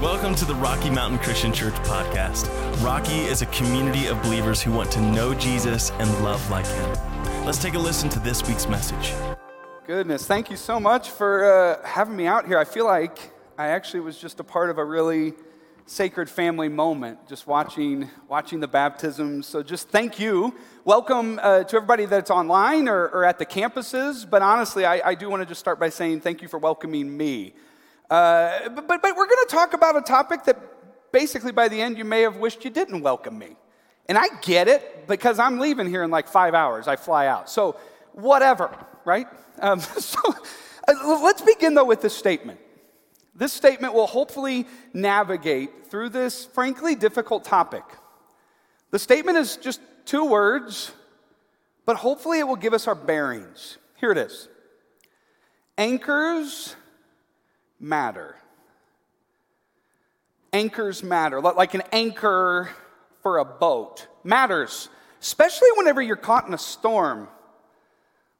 Welcome to the Rocky Mountain Christian Church podcast. Rocky is a community of believers who want to know Jesus and love like him. Let's take a listen to this week's message. Goodness, thank you so much for uh, having me out here. I feel like I actually was just a part of a really sacred family moment, just watching watching the baptisms. So just thank you. Welcome uh, to everybody that's online or, or, at the campuses. But honestly, I, I do want to just start by saying thank you for welcoming me. Uh, but, but, but we're going to talk about a topic that basically by the end you may have wished you didn't welcome me. And I get it because I'm leaving here in like five hours. I fly out. So, whatever, right? Um, so, uh, let's begin though with this statement. This statement will hopefully navigate through this frankly difficult topic. The statement is just two words, but hopefully it will give us our bearings. Here it is Anchors matter. Anchors matter, like an anchor for a boat matters, especially whenever you're caught in a storm.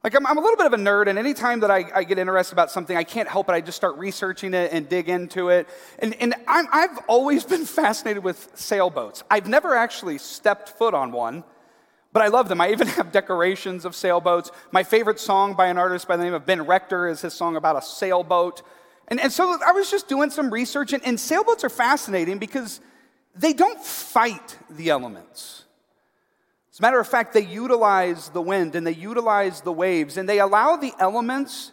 Like, I'm, I'm, a little bit of a nerd, and anytime that I, I, get interested about something, I can't help it. I just start researching it and dig into it. And, and i have always been fascinated with sailboats. I've never actually stepped foot on one, but I love them. I even have decorations of sailboats. My favorite song by an artist by the name of Ben Rector is his song about a sailboat. And, and so I was just doing some research, and, and sailboats are fascinating because they don't fight the elements. As a matter of fact, they utilize the wind and they utilize the waves, and they allow the elements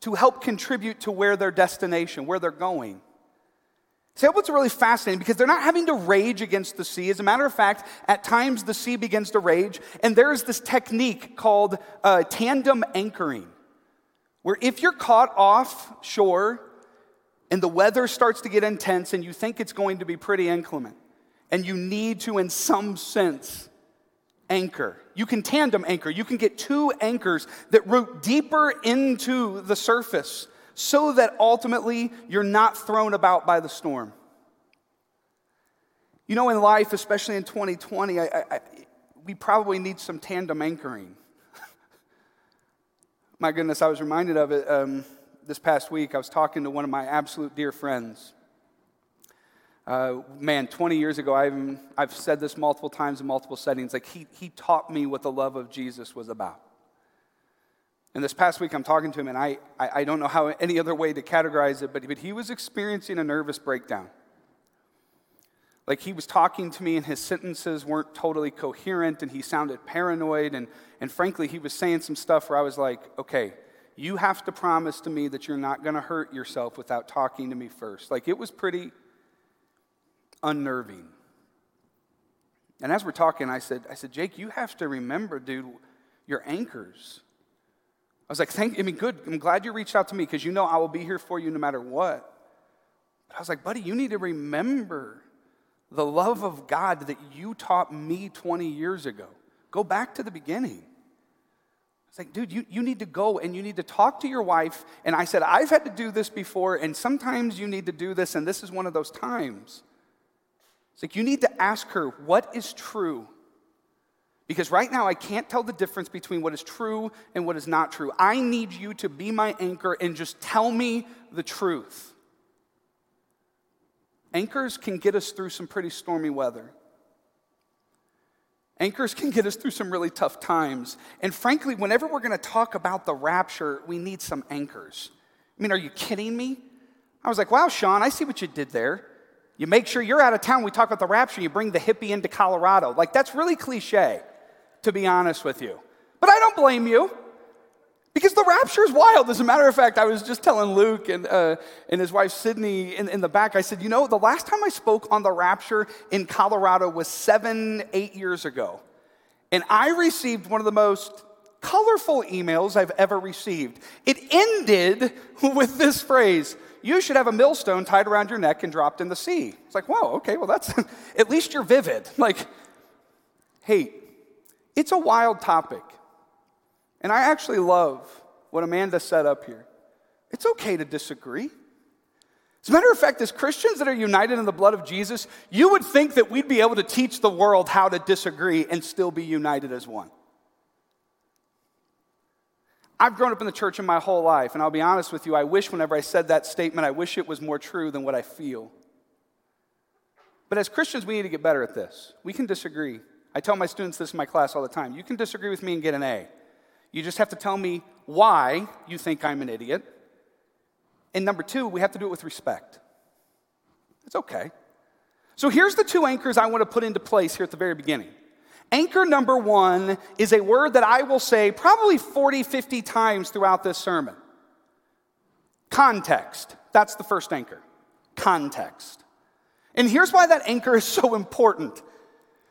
to help contribute to where their destination, where they're going. Sailboats are really fascinating because they're not having to rage against the sea. As a matter of fact, at times the sea begins to rage, and there's this technique called uh, tandem anchoring where if you're caught offshore and the weather starts to get intense and you think it's going to be pretty inclement, and you need to, in some sense, anchor. You can tandem anchor. You can get two anchors that root deeper into the surface so that ultimately you're not thrown about by the storm. You know, in life, especially in 2020, I, I, we probably need some tandem anchoring. My goodness, I was reminded of it um, this past week. I was talking to one of my absolute dear friends. Uh, man, 20 years ago, I've, I've said this multiple times in multiple settings. Like, he, he taught me what the love of Jesus was about. And this past week, I'm talking to him, and I, I, I don't know how any other way to categorize it, but, but he was experiencing a nervous breakdown. Like he was talking to me and his sentences weren't totally coherent and he sounded paranoid. And, and frankly, he was saying some stuff where I was like, okay, you have to promise to me that you're not going to hurt yourself without talking to me first. Like it was pretty unnerving. And as we're talking, I said, I said, Jake, you have to remember, dude, your anchors. I was like, thank I mean, good. I'm glad you reached out to me because you know I will be here for you no matter what. But I was like, buddy, you need to remember the love of God that you taught me 20 years ago. Go back to the beginning. It's like, dude, you, you need to go and you need to talk to your wife. And I said, I've had to do this before, and sometimes you need to do this, and this is one of those times. It's like, you need to ask her, what is true? Because right now, I can't tell the difference between what is true and what is not true. I need you to be my anchor and just tell me the truth. Anchors can get us through some pretty stormy weather. Anchors can get us through some really tough times. And frankly, whenever we're going to talk about the rapture, we need some anchors. I mean, are you kidding me? I was like, wow, Sean, I see what you did there. You make sure you're out of town. We talk about the rapture. You bring the hippie into Colorado. Like, that's really cliche, to be honest with you. But I don't blame you. Because the rapture is wild. As a matter of fact, I was just telling Luke and, uh, and his wife Sydney in, in the back, I said, you know, the last time I spoke on the rapture in Colorado was seven, eight years ago. And I received one of the most colorful emails I've ever received. It ended with this phrase You should have a millstone tied around your neck and dropped in the sea. It's like, whoa, okay, well, that's at least you're vivid. Like, hey, it's a wild topic. And I actually love what Amanda said up here. It's okay to disagree. As a matter of fact, as Christians that are united in the blood of Jesus, you would think that we'd be able to teach the world how to disagree and still be united as one. I've grown up in the church in my whole life, and I'll be honest with you, I wish whenever I said that statement, I wish it was more true than what I feel. But as Christians, we need to get better at this. We can disagree. I tell my students this in my class all the time. You can disagree with me and get an A. You just have to tell me why you think I'm an idiot. And number two, we have to do it with respect. It's okay. So here's the two anchors I want to put into place here at the very beginning. Anchor number one is a word that I will say probably 40, 50 times throughout this sermon context. That's the first anchor. Context. And here's why that anchor is so important.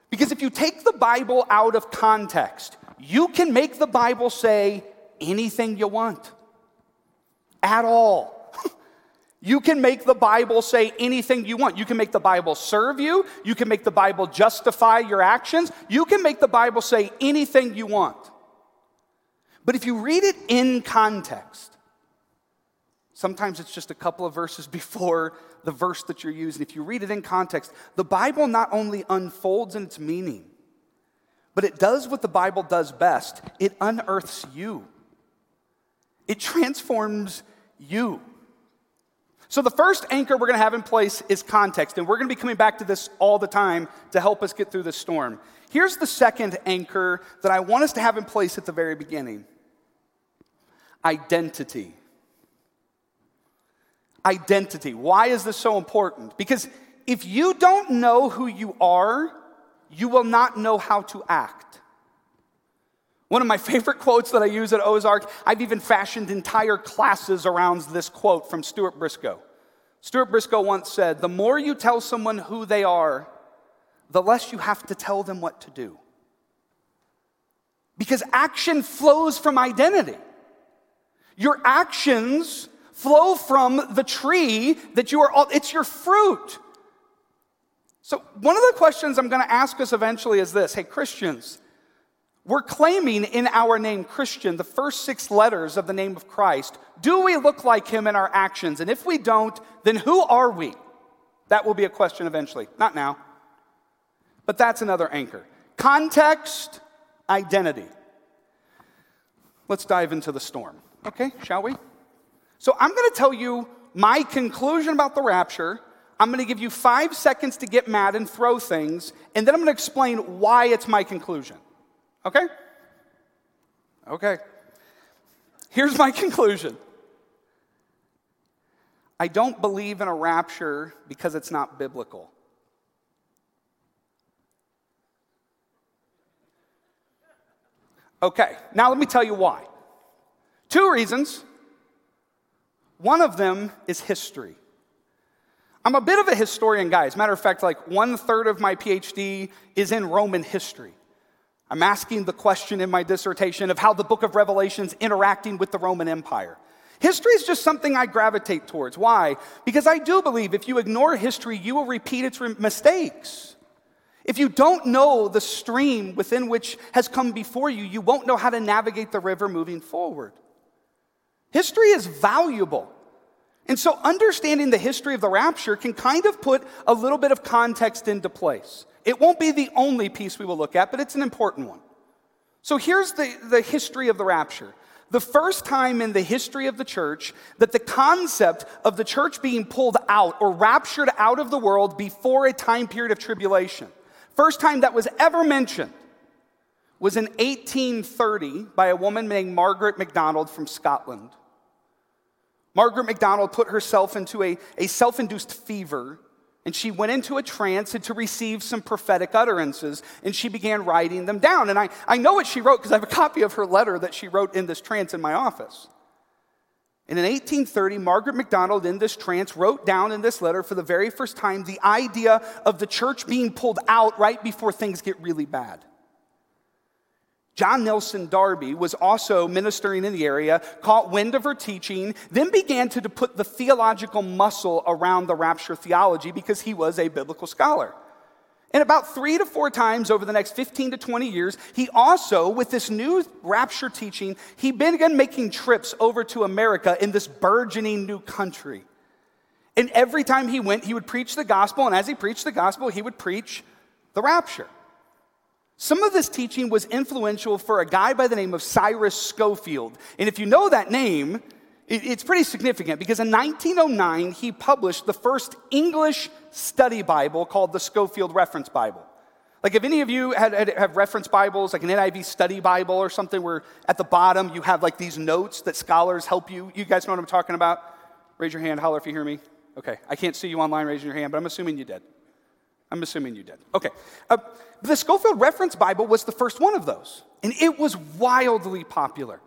Because if you take the Bible out of context, you can make the Bible say anything you want at all. You can make the Bible say anything you want. You can make the Bible serve you. You can make the Bible justify your actions. You can make the Bible say anything you want. But if you read it in context, sometimes it's just a couple of verses before the verse that you're using. If you read it in context, the Bible not only unfolds in its meaning, but it does what the Bible does best it unearths you, it transforms you. So, the first anchor we're going to have in place is context, and we're going to be coming back to this all the time to help us get through this storm. Here's the second anchor that I want us to have in place at the very beginning identity. Identity. Why is this so important? Because if you don't know who you are, you will not know how to act. One of my favorite quotes that I use at Ozark, I've even fashioned entire classes around this quote from Stuart Briscoe. Stuart Briscoe once said, The more you tell someone who they are, the less you have to tell them what to do. Because action flows from identity. Your actions flow from the tree that you are, all, it's your fruit. So, one of the questions I'm going to ask us eventually is this Hey, Christians, we're claiming in our name Christian the first six letters of the name of Christ. Do we look like him in our actions? And if we don't, then who are we? That will be a question eventually. Not now. But that's another anchor. Context, identity. Let's dive into the storm. Okay, shall we? So I'm going to tell you my conclusion about the rapture. I'm going to give you five seconds to get mad and throw things, and then I'm going to explain why it's my conclusion. Okay? Okay. Here's my conclusion I don't believe in a rapture because it's not biblical. Okay, now let me tell you why. Two reasons. One of them is history. I'm a bit of a historian, guy. As a matter of fact, like one third of my PhD is in Roman history. I'm asking the question in my dissertation of how the book of Revelation's interacting with the Roman Empire. History is just something I gravitate towards. Why? Because I do believe if you ignore history, you will repeat its mistakes. If you don't know the stream within which has come before you, you won't know how to navigate the river moving forward. History is valuable. And so, understanding the history of the rapture can kind of put a little bit of context into place. It won't be the only piece we will look at, but it's an important one. So here's the, the history of the rapture. The first time in the history of the church that the concept of the church being pulled out or raptured out of the world before a time period of tribulation, first time that was ever mentioned was in 1830 by a woman named Margaret MacDonald from Scotland. Margaret MacDonald put herself into a, a self induced fever and she went into a trance and to receive some prophetic utterances, and she began writing them down. And I, I know what she wrote because I have a copy of her letter that she wrote in this trance in my office. And in 1830, Margaret MacDonald, in this trance, wrote down in this letter for the very first time the idea of the church being pulled out right before things get really bad. John Nelson Darby was also ministering in the area, caught wind of her teaching, then began to put the theological muscle around the rapture theology because he was a biblical scholar. And about three to four times over the next 15 to 20 years, he also, with this new rapture teaching, he began making trips over to America in this burgeoning new country. And every time he went, he would preach the gospel, and as he preached the gospel, he would preach the rapture. Some of this teaching was influential for a guy by the name of Cyrus Scofield. And if you know that name, It's pretty significant because in 1909, he published the first English study Bible called the Scofield Reference Bible. Like, if any of you had, had, have reference Bibles, like an NIV study Bible or something, where at the bottom you have like these notes that scholars help you. You guys know what I'm talking about? Raise your hand, holler if you hear me. Okay, I can't see you online raising your hand, but I'm assuming you did. I'm assuming you did. Okay. Uh, the Scofield Reference Bible was the first one of those, and it was wildly popular.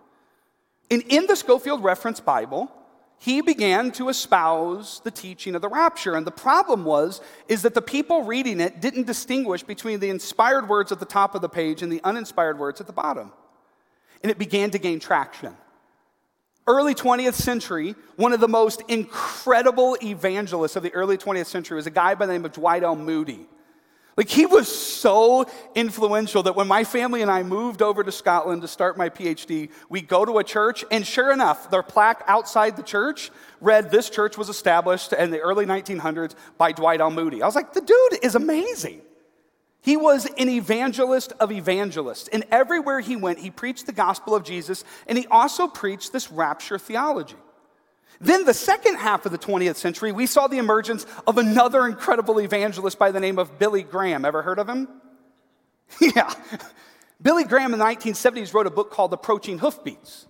And in the Scofield Reference Bible, he began to espouse the teaching of the rapture. And the problem was is that the people reading it didn't distinguish between the inspired words at the top of the page and the uninspired words at the bottom. And it began to gain traction. Early 20th century, one of the most incredible evangelists of the early 20th century was a guy by the name of Dwight L. Moody. Like, he was so influential that when my family and I moved over to Scotland to start my PhD, we go to a church, and sure enough, their plaque outside the church read, This church was established in the early 1900s by Dwight L. Moody. I was like, The dude is amazing. He was an evangelist of evangelists. And everywhere he went, he preached the gospel of Jesus, and he also preached this rapture theology. Then, the second half of the 20th century, we saw the emergence of another incredible evangelist by the name of Billy Graham. Ever heard of him? yeah. Billy Graham in the 1970s wrote a book called Approaching Hoofbeats,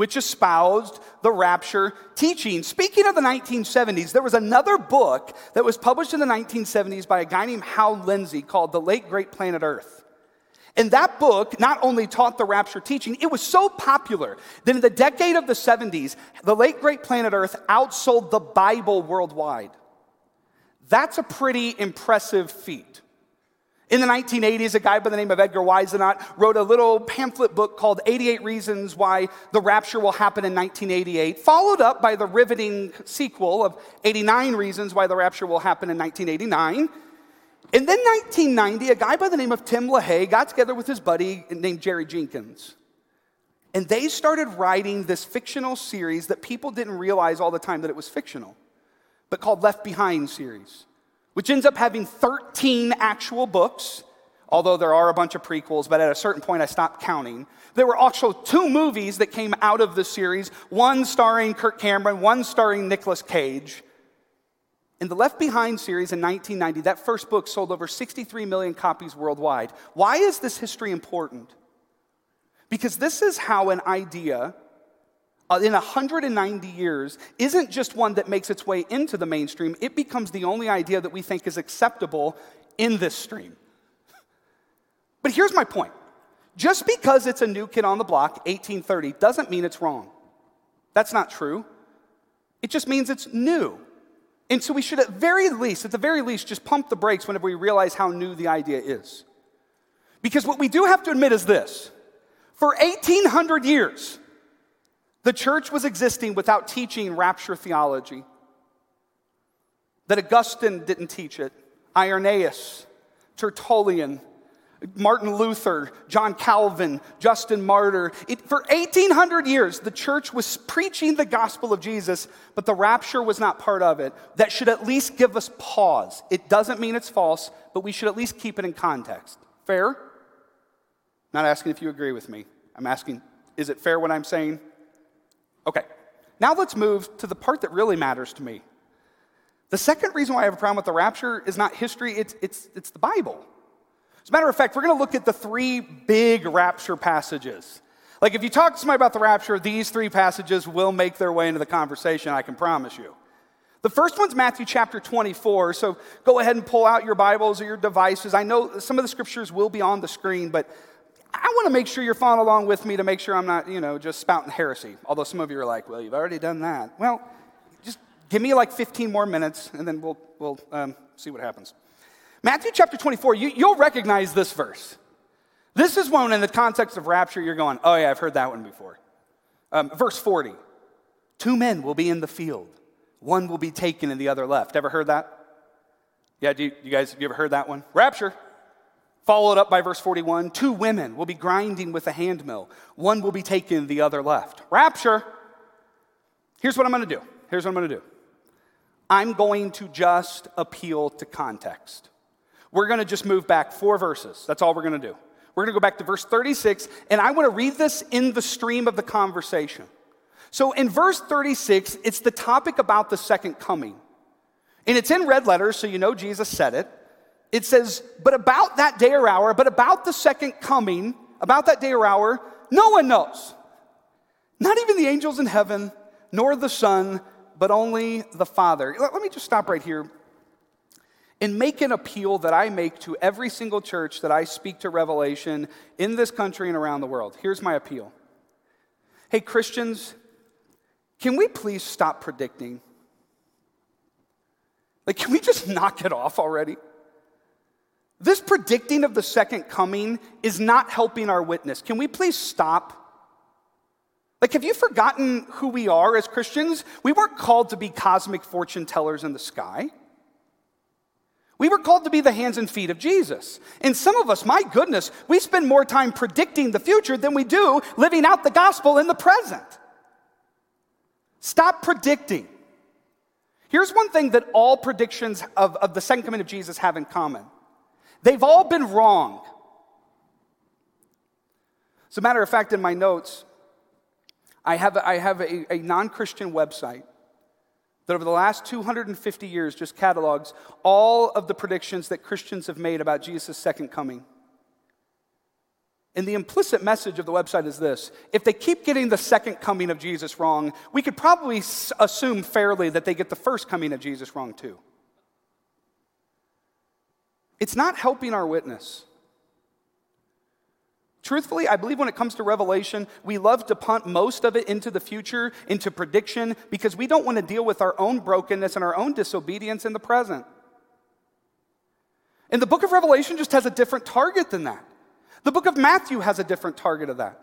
which espoused the rapture teaching. Speaking of the 1970s, there was another book that was published in the 1970s by a guy named Hal Lindsey called The Late Great Planet Earth. And that book not only taught the rapture teaching, it was so popular that in the decade of the 70s, the late great planet Earth outsold the Bible worldwide. That's a pretty impressive feat. In the 1980s, a guy by the name of Edgar Whisenant wrote a little pamphlet book called 88 Reasons Why the Rapture Will Happen in 1988, followed up by the riveting sequel of 89 Reasons Why the Rapture Will Happen in 1989. And then 1990, a guy by the name of Tim LaHaye got together with his buddy named Jerry Jenkins. And they started writing this fictional series that people didn't realize all the time that it was fictional, but called Left Behind series, which ends up having 13 actual books, although there are a bunch of prequels, but at a certain point I stopped counting. There were also two movies that came out of the series, one starring Kirk Cameron, one starring Nicolas Cage. In the Left Behind series in 1990, that first book sold over 63 million copies worldwide. Why is this history important? Because this is how an idea Uh, in 190 years isn't just one that makes its way into the mainstream, it becomes the only idea that we think is acceptable in this stream. But here's my point just because it's a new kid on the block, 1830, doesn't mean it's wrong. That's not true. It just means it's new. And so we should, at very least, at the very least, just pump the brakes whenever we realize how new the idea is. Because what we do have to admit is this for 1800 years, the church was existing without teaching rapture theology. That Augustine didn't teach it, Irenaeus, Tertullian, Martin Luther, John Calvin, Justin Martyr. It, for 1800 years, the church was preaching the gospel of Jesus, but the rapture was not part of it. That should at least give us pause. It doesn't mean it's false, but we should at least keep it in context. Fair? Not asking if you agree with me. I'm asking, is it fair what I'm saying? Okay. Now let's move to the part that really matters to me. The second reason why I have a problem with the rapture is not history, it's, it's, it's the Bible. As a matter of fact, we're going to look at the three big rapture passages. Like, if you talk to somebody about the rapture, these three passages will make their way into the conversation, I can promise you. The first one's Matthew chapter 24, so go ahead and pull out your Bibles or your devices. I know some of the scriptures will be on the screen, but I want to make sure you're following along with me to make sure I'm not, you know, just spouting heresy. Although some of you are like, well, you've already done that. Well, just give me like 15 more minutes, and then we'll, we'll um, see what happens. Matthew chapter 24, you, you'll recognize this verse. This is one in the context of rapture, you're going, oh yeah, I've heard that one before. Um, verse 40 Two men will be in the field, one will be taken and the other left. Ever heard that? Yeah, do you, you guys, have you ever heard that one? Rapture. Followed up by verse 41 Two women will be grinding with a handmill, one will be taken, the other left. Rapture. Here's what I'm gonna do. Here's what I'm gonna do. I'm going to just appeal to context. We're going to just move back four verses. That's all we're going to do. We're going to go back to verse 36, and I want to read this in the stream of the conversation. So in verse 36, it's the topic about the second coming. And it's in red letters, so you know Jesus said it. It says, But about that day or hour, but about the second coming, about that day or hour, no one knows. Not even the angels in heaven, nor the Son, but only the Father. Let me just stop right here and make an appeal that I make to every single church that I speak to Revelation in this country and around the world. Here's my appeal Hey, Christians, can we please stop predicting? Like, can we just knock it off already? This predicting of the second coming is not helping our witness. Can we please stop? Like, have you forgotten who we are as Christians? We weren't called to be cosmic fortune tellers in the sky. We were called to be the hands and feet of Jesus. And some of us, my goodness, we spend more time predicting the future than we do living out the gospel in the present. Stop predicting. Here's one thing that all predictions of, of the second coming of Jesus have in common they've all been wrong. As a matter of fact, in my notes, I have, I have a, a non Christian website that over the last 250 years just catalogs all of the predictions that Christians have made about Jesus' second coming. And the implicit message of the website is this if they keep getting the second coming of Jesus wrong, we could probably assume fairly that they get the first coming of Jesus wrong too. It's not helping our witness. Truthfully, I believe when it comes to Revelation, we love to punt most of it into the future, into prediction, because we don't want to deal with our own brokenness and our own disobedience in the present. And the book of Revelation just has a different target than that. The book of Matthew has a different target of that.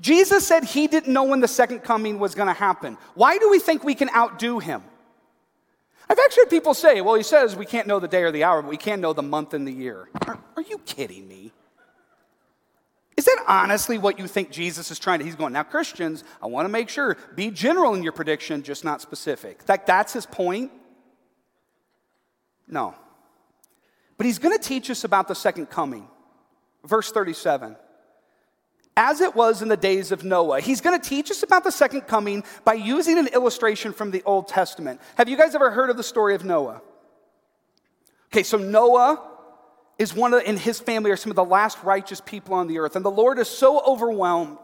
Jesus said he didn't know when the second coming was going to happen. Why do we think we can outdo him? I've actually heard people say, well, he says we can't know the day or the hour, but we can know the month and the year. Are, are you kidding me? Is that honestly what you think Jesus is trying to? He's going, now, Christians, I want to make sure, be general in your prediction, just not specific. In fact, that's his point. No. But he's going to teach us about the second coming. Verse 37. As it was in the days of Noah, he's going to teach us about the second coming by using an illustration from the Old Testament. Have you guys ever heard of the story of Noah? Okay, so Noah is one of, in his family are some of the last righteous people on the earth. And the Lord is so overwhelmed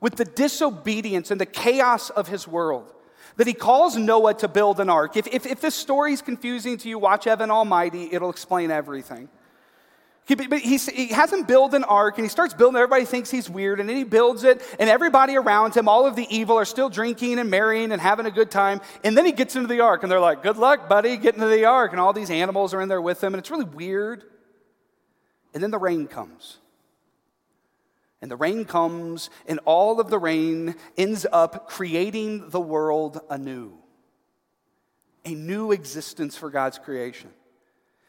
with the disobedience and the chaos of his world that he calls Noah to build an ark. If, if, if this story is confusing to you, watch Evan Almighty, it'll explain everything. He, but he, has him build an ark and he starts building. Everybody thinks he's weird, and then he builds it, and everybody around him, all of the evil, are still drinking and marrying and having a good time. And then he gets into the ark, and they're like, Good luck, buddy, get into the ark. And all these animals are in there with him, and it's really weird. And then the rain comes. And the rain comes, and all of the rain ends up creating the world anew a new existence for God's creation.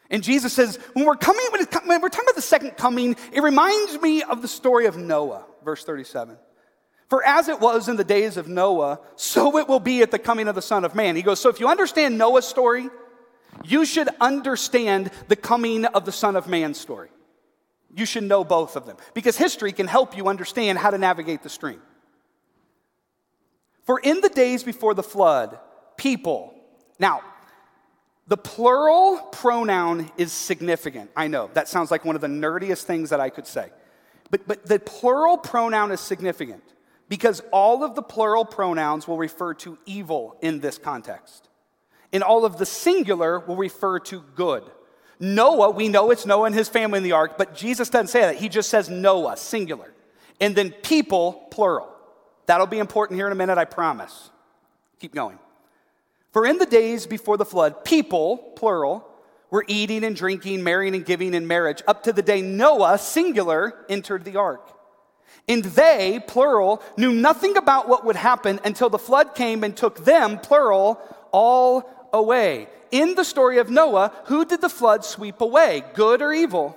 And Jesus says, when we're coming, when, when, we're talking about the second coming, it reminds me of the story of Noah, verse 37. For as it was in the days of Noah, so it will be at the coming of the Son of Man. He goes, so if you understand Noah's story, you should understand the coming of the Son of Man's story. You should know both of them because history can help you understand how to navigate the stream. For in the days before the flood, people, now, the plural pronoun is significant. I know that sounds like one of the nerdiest things that I could say. But, but the plural pronoun is significant because all of the plural pronouns will refer to evil in this context. And all of the singular will refer to good. Noah, we know it's Noah and his family in the ark, but Jesus doesn't say that. He just says Noah, singular. And then people, plural. That'll be important here in a minute, I promise. Keep going. For in the days before the flood, people, plural, were eating and drinking, marrying and giving in marriage, up to the day Noah, singular, entered the ark. And they, plural, knew nothing about what would happen until the flood came and took them, plural, all away. In the story of Noah, who did the flood sweep away, good or evil?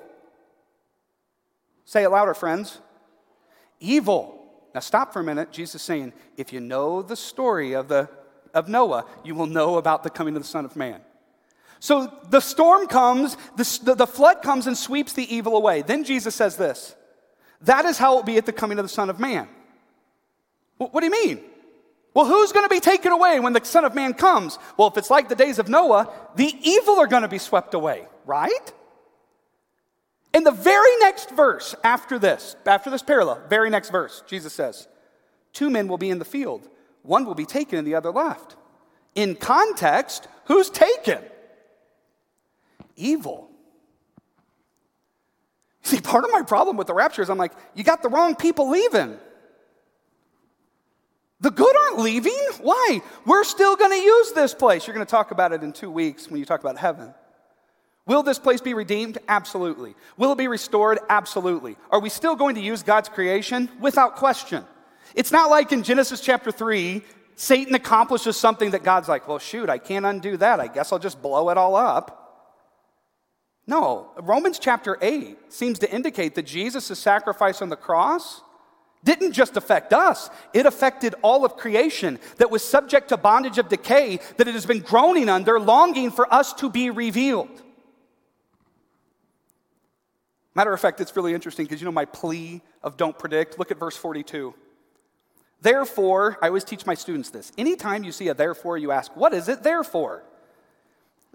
Say it louder, friends. Evil. Now stop for a minute. Jesus saying, if you know the story of, the, of Noah, you will know about the coming of the Son of Man. So the storm comes, the, the, flood comes and sweeps the evil away. Then Jesus says this That is how it will be at the coming of the Son of Man. What do you mean? Well, who's going to be taken away when the Son of Man comes? Well, if it's like the days of Noah, the evil are going to be swept away, right? In the very next verse after this, after this parallel, very next verse, Jesus says, Two men will be in the field, one will be taken and the other left. In context, who's taken? Evil. See, part of my problem with the rapture is I'm like, you got the wrong people leaving. The good aren't leaving. Why? We're still going to use this place. You're going to talk about it in two weeks when you talk about heaven. Will this place be redeemed? Absolutely. Will it be restored? Absolutely. Are we still going to use God's creation? Without question. It's not like in Genesis chapter 3, Satan accomplishes something that God's like, well, shoot, I can't undo that. I guess I'll just blow it all up. No, Romans chapter 8 seems to indicate that Jesus' sacrifice on the cross didn't just affect us, it affected all of creation that was subject to bondage of decay that it has been groaning under, longing for us to be revealed. Matter of fact, it's really interesting because you know my plea of don't predict? Look at verse 42. Therefore, I always teach my students this. Anytime you see a therefore, you ask, what is it therefore?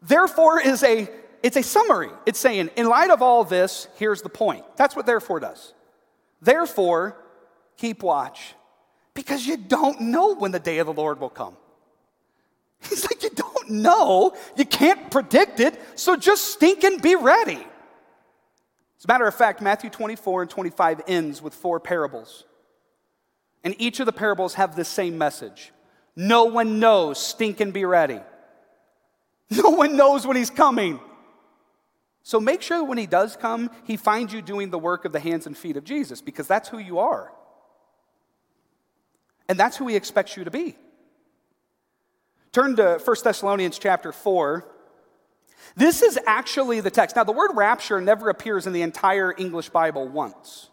Therefore is a it's a summary. It's saying, in light of all this, here's the point. That's what therefore does. Therefore, keep watch because you don't know when the day of the Lord will come. He's like, you don't know, you can't predict it, so just stink and be ready. As a matter of fact, Matthew 24 and 25 ends with four parables. And each of the parables have the same message. No one knows, stink and be ready. No one knows when he's coming. So make sure that when he does come, he finds you doing the work of the hands and feet of Jesus because that's who you are. And that's who he expects you to be. Turn to 1 Thessalonians chapter 4. This is actually the text. Now, the word rapture never appears in the entire English Bible once,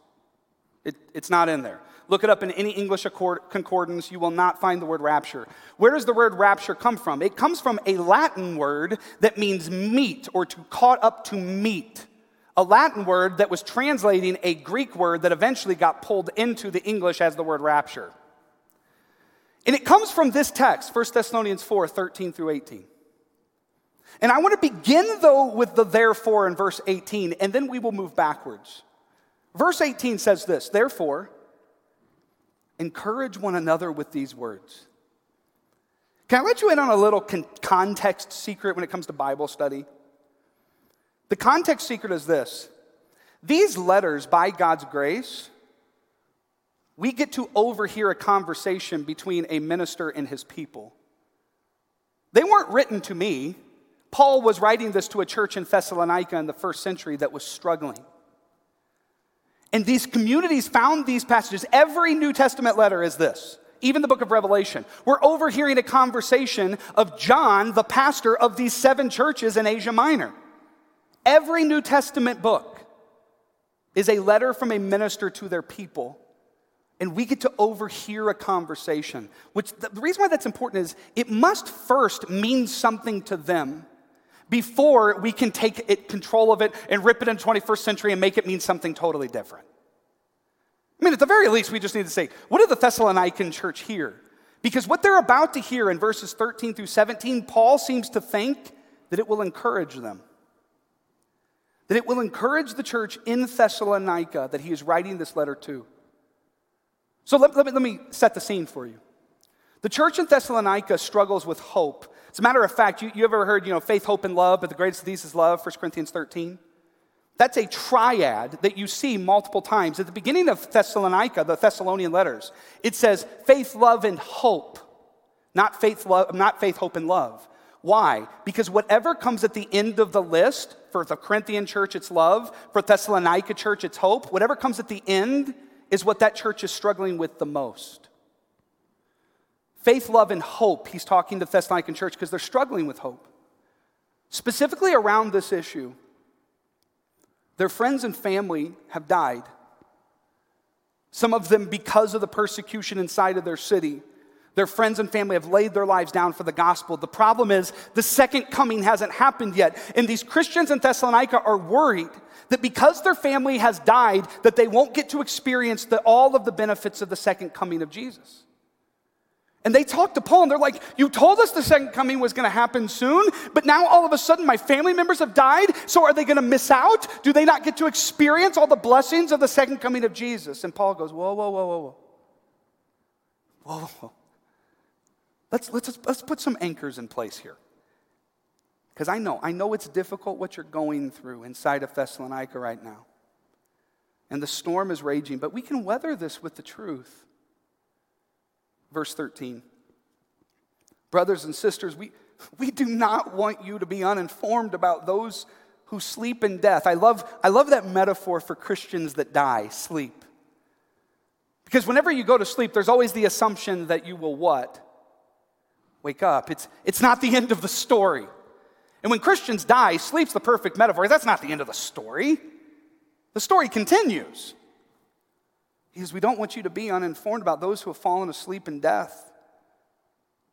it, it's not in there. Look it up in any English concordance. You will not find the word rapture. Where does the word rapture come from? It comes from a Latin word that means meet or to caught up to meet. A Latin word that was translating a Greek word that eventually got pulled into the English as the word rapture. And it comes from this text, 1 Thessalonians 4 13 through 18. And I want to begin, though, with the therefore in verse 18, and then we will move backwards. Verse 18 says this Therefore, encourage one another with these words. Can I let you in on a little con- context secret when it comes to Bible study? The context secret is this these letters, by God's grace, we get to overhear a conversation between a minister and his people. They weren't written to me. Paul was writing this to a church in Thessalonica in the first century that was struggling. And these communities found these passages. Every New Testament letter is this, even the book of Revelation. We're overhearing a conversation of John, the pastor of these seven churches in Asia Minor. Every New Testament book is a letter from a minister to their people and we get to overhear a conversation. Which the reason why that's important is it must first mean something to them before we can take it, control of it and rip it in 21st century and make it mean something totally different. I mean, at the very least, we just need to say, what did the Thessalonican church hear? Because what they're about to hear in verses 13 through 17, Paul seems to think that it will encourage them. That it will encourage the church in Thessalonica that he is writing this letter to. So let, let, me, let me set the scene for you. The church in Thessalonica struggles with hope. As a matter of fact, you, you ever heard, you know, faith, hope, and love, but the greatest of these is love, 1 Corinthians 13? That's a triad that you see multiple times. At the beginning of Thessalonica, the Thessalonian letters, it says faith, love, and hope. Not faith, love, not faith, hope, and love. Why? Because whatever comes at the end of the list, for the Corinthian church, it's love. For Thessalonica church, it's hope. Whatever comes at the end is what that church is struggling with the most. Faith, love, and hope, he's talking to the Thessalonican church because they're struggling with hope. Specifically around this issue, their friends and family have died. Some of them because of the persecution inside of their city. Their friends and family have laid their lives down for the gospel. The problem is the second coming hasn't happened yet. And these Christians in Thessalonica are worried that because their family has died, that they won't get to experience the, all of the benefits of the second coming of Jesus. And they talk to Paul and they're like, You told us the second coming was going to happen soon, but now all of a sudden my family members have died, so are they going to miss out? Do they not get to experience all the blessings of the second coming of Jesus? And Paul goes, Whoa, whoa, whoa, whoa, whoa. Whoa, whoa. Let's, let's, let's put some anchors in place here. Because I know, I know it's difficult what you're going through inside of Thessalonica right now. And the storm is raging, but we can weather this with the truth. Verse 13. Brothers and sisters, we, we do not want you to be uninformed about those who sleep in death. I love, I love that metaphor for Christians that die, sleep. Because whenever you go to sleep, there's always the assumption that you will what? Wake up. It's, it's not the end of the story. And when Christians die, sleep's the perfect metaphor. That's not the end of the story. The story continues. Because we don't want you to be uninformed about those who have fallen asleep in death,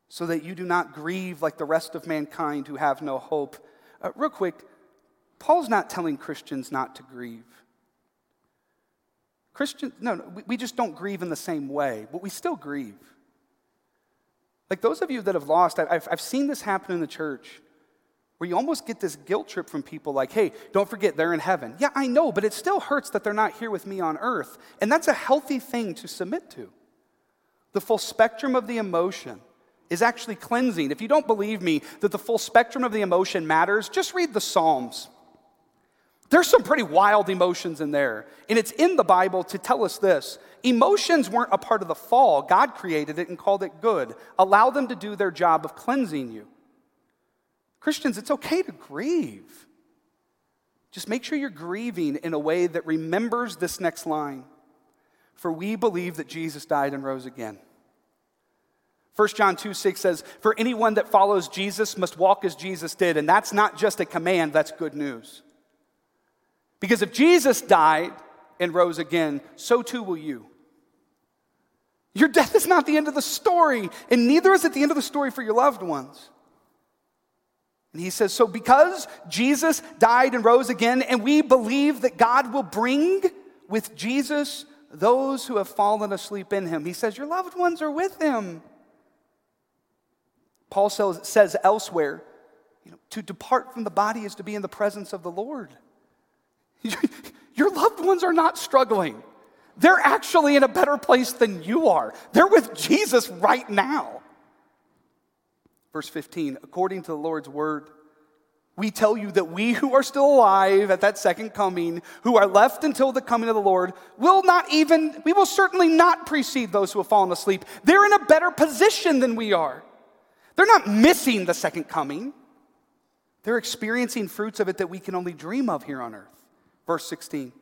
so that you do not grieve like the rest of mankind who have no hope. Uh, real quick, Paul's not telling Christians not to grieve. Christians, no, no, we just don't grieve in the same way, but we still grieve. Like those of you that have lost, I've, I've seen this happen in the church where you almost get this guilt trip from people like, hey, don't forget they're in heaven. Yeah, I know, but it still hurts that they're not here with me on earth. And that's a healthy thing to submit to. The full spectrum of the emotion is actually cleansing. If you don't believe me that the full spectrum of the emotion matters, just read the Psalms. There's some pretty wild emotions in there. And it's in the Bible to tell us this emotions weren't a part of the fall. God created it and called it good. Allow them to do their job of cleansing you. Christians, it's okay to grieve. Just make sure you're grieving in a way that remembers this next line. For we believe that Jesus died and rose again. 1 John 2 6 says, For anyone that follows Jesus must walk as Jesus did. And that's not just a command, that's good news. Because if Jesus died and rose again, so too will you. Your death is not the end of the story, and neither is it the end of the story for your loved ones. And he says, So because Jesus died and rose again, and we believe that God will bring with Jesus those who have fallen asleep in him, he says, Your loved ones are with him. Paul says elsewhere, you know, to depart from the body is to be in the presence of the Lord. Your loved ones are not struggling. They're actually in a better place than you are. They're with Jesus right now. Verse 15, according to the Lord's word, we tell you that we who are still alive at that second coming, who are left until the coming of the Lord, will not even, we will certainly not precede those who have fallen asleep. They're in a better position than we are. They're not missing the second coming, they're experiencing fruits of it that we can only dream of here on earth. Verse 16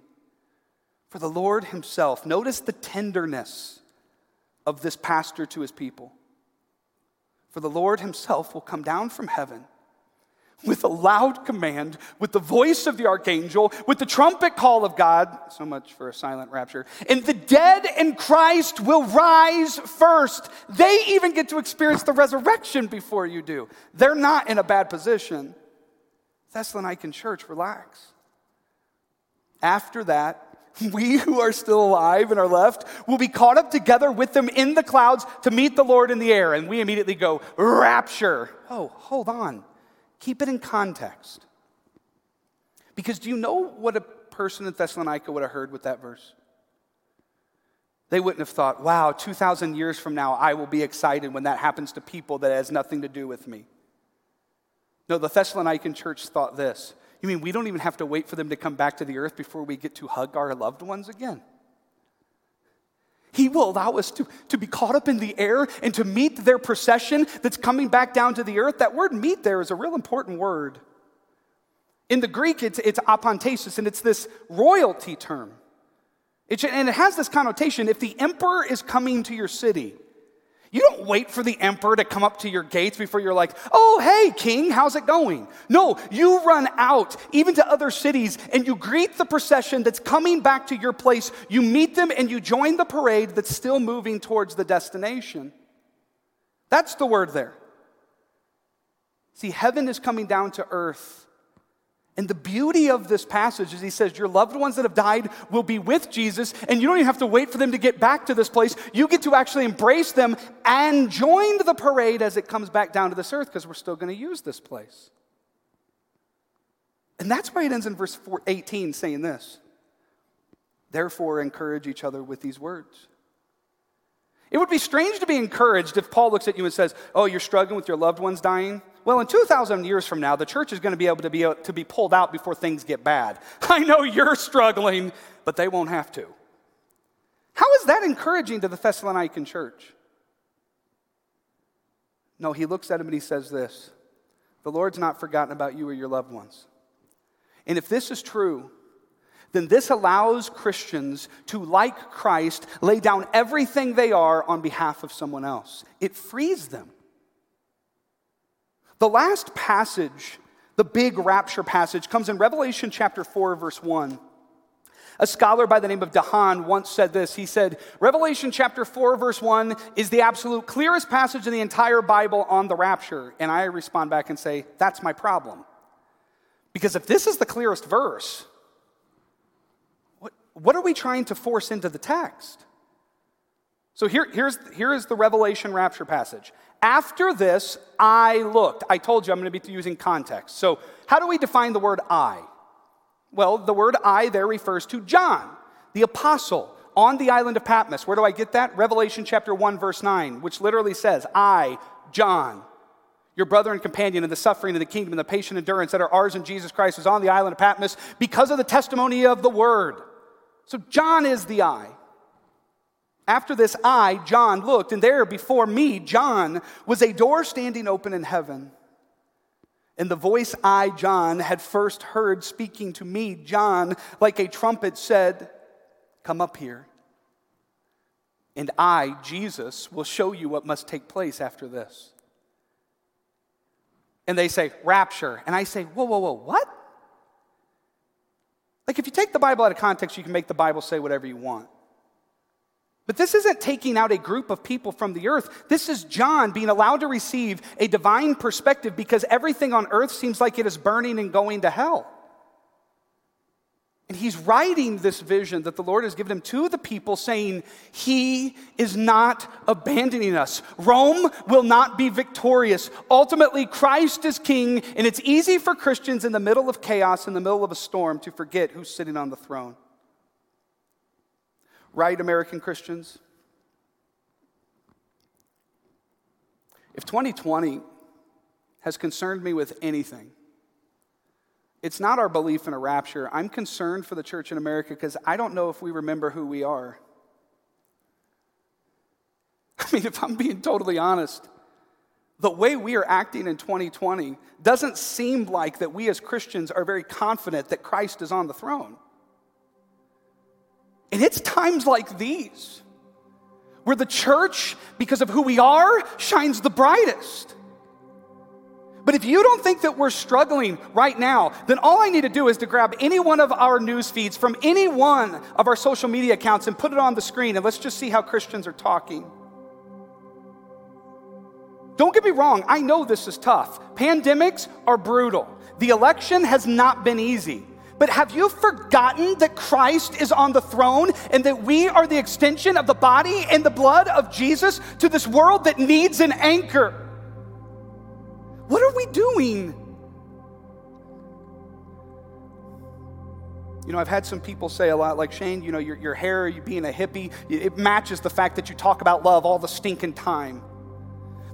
For the Lord Himself, notice the tenderness of this pastor to his people. For the Lord himself will come down from heaven with a loud command, with the voice of the archangel, with the trumpet call of God. So much for a silent rapture. And the dead in Christ will rise first. They even get to experience the resurrection before you do. They're not in a bad position. Thessalonican church, relax. After that, we who are still alive and are left will be caught up together with them in the clouds to meet the Lord in the air. And we immediately go, rapture. Oh, hold on. Keep it in context. Because do you know what a person in Thessalonica would have heard with that verse? They wouldn't have thought, wow, 2,000 years from now, I will be excited when that happens to people that has nothing to do with me. No, the Thessalonican church thought this you mean we don't even have to wait for them to come back to the earth before we get to hug our loved ones again? He will allow us to, to be caught up in the air and to meet their procession that's coming back down to the earth. That word meet there is a real important word. In the Greek, it's, it's apantesis, and it's this royalty term. It, and it has this connotation if the emperor is coming to your city, you don't wait for the emperor to come up to your gates before you're like, oh, hey, king, how's it going? No, you run out, even to other cities, and you greet the procession that's coming back to your place. You meet them and you join the parade that's still moving towards the destination. That's the word there. See, heaven is coming down to earth And the beauty of this passage is he says, Your loved ones that have died will be with Jesus, and you don't even have to wait for them to get back to this place. You get to actually embrace them and join the parade as it comes back down to this earth because we're still going to use this place. And that's why it ends in verse 18 saying this Therefore, encourage each other with these words. It would be strange to be encouraged if Paul looks at you and says, Oh, you're struggling with your loved ones dying? Well, in 2,000 years from now, the church is going to be able to be, to be pulled out before things get bad. I know you're struggling, but they won't have to. How is that encouraging to the Thessalonican church? No, he looks at him and he says this The Lord's not forgotten about you or your loved ones. And if this is true, then this allows Christians to, like Christ, lay down everything they are on behalf of someone else. It frees them. The last passage, the big rapture passage, comes in Revelation chapter 4, verse 1. A scholar by the name of Dahan once said this. He said, Revelation chapter 4, verse 1 is the absolute clearest passage in the entire Bible on the rapture. And I respond back and say, That's my problem. Because if this is the clearest verse, what, what are we trying to force into the text? So here, here's, here is the Revelation rapture passage. After this, I looked. I told you I'm going to be using context. So, how do we define the word I? Well, the word I there refers to John, the apostle, on the island of Patmos. Where do I get that? Revelation chapter 1, verse 9, which literally says, I, John, your brother and companion in the suffering of the kingdom and the patient endurance that are ours in Jesus Christ, was on the island of Patmos because of the testimony of the word. So, John is the I. After this, I, John, looked, and there before me, John, was a door standing open in heaven. And the voice I, John, had first heard speaking to me, John, like a trumpet, said, Come up here. And I, Jesus, will show you what must take place after this. And they say, Rapture. And I say, Whoa, whoa, whoa, what? Like, if you take the Bible out of context, you can make the Bible say whatever you want. But this isn't taking out a group of people from the earth. This is John being allowed to receive a divine perspective because everything on earth seems like it is burning and going to hell. And he's writing this vision that the Lord has given him to the people, saying, He is not abandoning us. Rome will not be victorious. Ultimately, Christ is king, and it's easy for Christians in the middle of chaos, in the middle of a storm, to forget who's sitting on the throne. Right, American Christians? If 2020 has concerned me with anything, it's not our belief in a rapture. I'm concerned for the church in America because I don't know if we remember who we are. I mean, if I'm being totally honest, the way we are acting in 2020 doesn't seem like that we as Christians are very confident that Christ is on the throne. And it's times like these where the church, because of who we are, shines the brightest. But if you don't think that we're struggling right now, then all I need to do is to grab any one of our news feeds from any one of our social media accounts and put it on the screen, and let's just see how Christians are talking. Don't get me wrong, I know this is tough. Pandemics are brutal. The election has not been easy. But have you forgotten that Christ is on the throne and that we are the extension of the body and the blood of Jesus to this world that needs an anchor? What are we doing? You know, I've had some people say a lot, like, Shane, you know, your, your hair, you being a hippie, it matches the fact that you talk about love all the stinking time.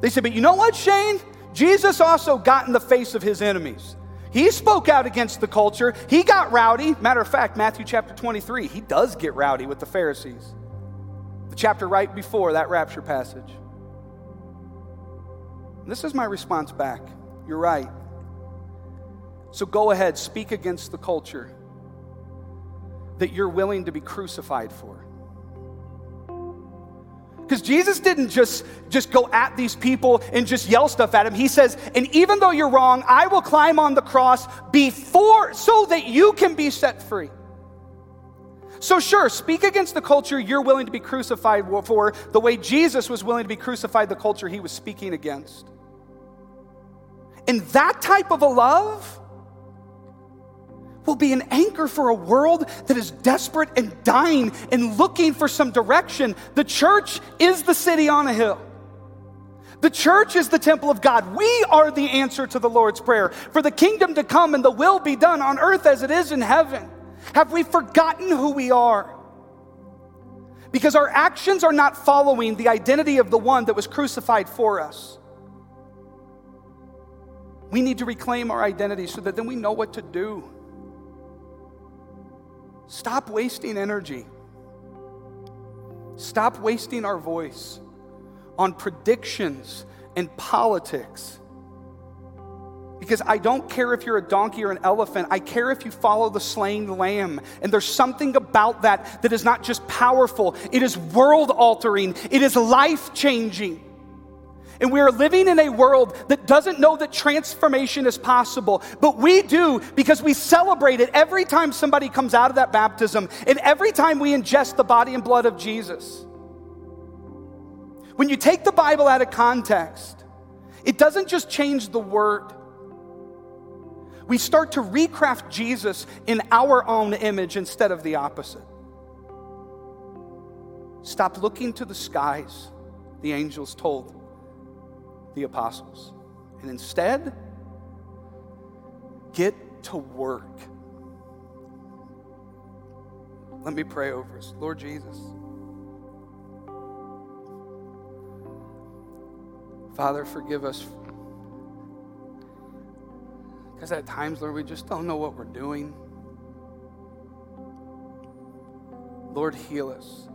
They said, but you know what, Shane? Jesus also got in the face of his enemies. He spoke out against the culture. He got rowdy. Matter of fact, Matthew chapter 23, he does get rowdy with the Pharisees. The chapter right before that rapture passage. This is my response back. You're right. So go ahead, speak against the culture that you're willing to be crucified for. Because Jesus didn't just, just go at these people and just yell stuff at them. He says, and even though you're wrong, I will climb on the cross before so that you can be set free. So, sure, speak against the culture you're willing to be crucified for the way Jesus was willing to be crucified, the culture he was speaking against. And that type of a love will be an anchor for a world that is desperate and dying and looking for some direction. The church is the city on a hill. The church is the temple of God. We are the answer to the Lord's Prayer for the kingdom to come and the will be done on earth as it is in heaven. Have we forgotten who we are? Because our actions are not following the identity of the one that was crucified for us. We need to reclaim our identity so that then we know what to do. Stop wasting energy. Stop wasting our voice on predictions and politics. Because I don't care if you're a donkey or an elephant, I care if you follow the slain lamb. And there's something about that that is not just powerful, it is world altering, it is life changing. And we are living in a world that doesn't know that transformation is possible, but we do because we celebrate it every time somebody comes out of that baptism and every time we ingest the body and blood of Jesus. When you take the Bible out of context, it doesn't just change the word. We start to recraft Jesus in our own image instead of the opposite. Stop looking to the skies, the angels told the apostles. And instead, get to work. Let me pray over us. Lord Jesus. Father, forgive us. Because at times, Lord, we just don't know what we're doing. Lord, heal us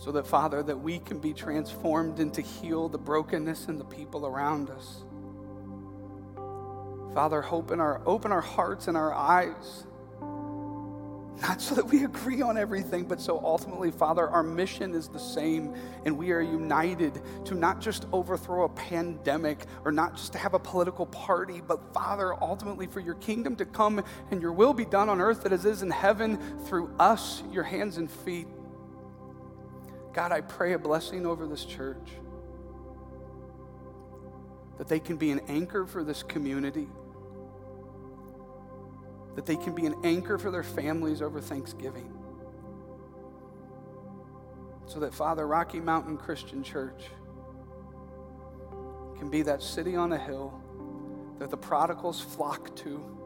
so that, Father, that we can be transformed and to heal the brokenness in the people around us. Father, open our, open our hearts and our eyes, not so that we agree on everything, but so ultimately, Father, our mission is the same, and we are united to not just overthrow a pandemic or not just to have a political party, but Father, ultimately for your kingdom to come and your will be done on earth as it is in heaven through us, your hands and feet. God, I pray a blessing over this church that they can be an anchor for this community, that they can be an anchor for their families over Thanksgiving. So that, Father, Rocky Mountain Christian Church can be that city on a hill that the prodigals flock to,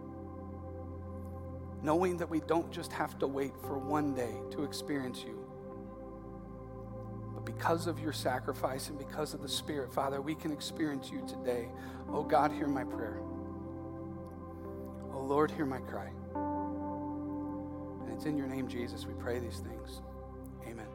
knowing that we don't just have to wait for one day to experience you because of your sacrifice and because of the Spirit, Father, we can experience you today. Oh God, hear my prayer. Oh Lord, hear my cry. And it's in your name, Jesus, we pray these things. Amen.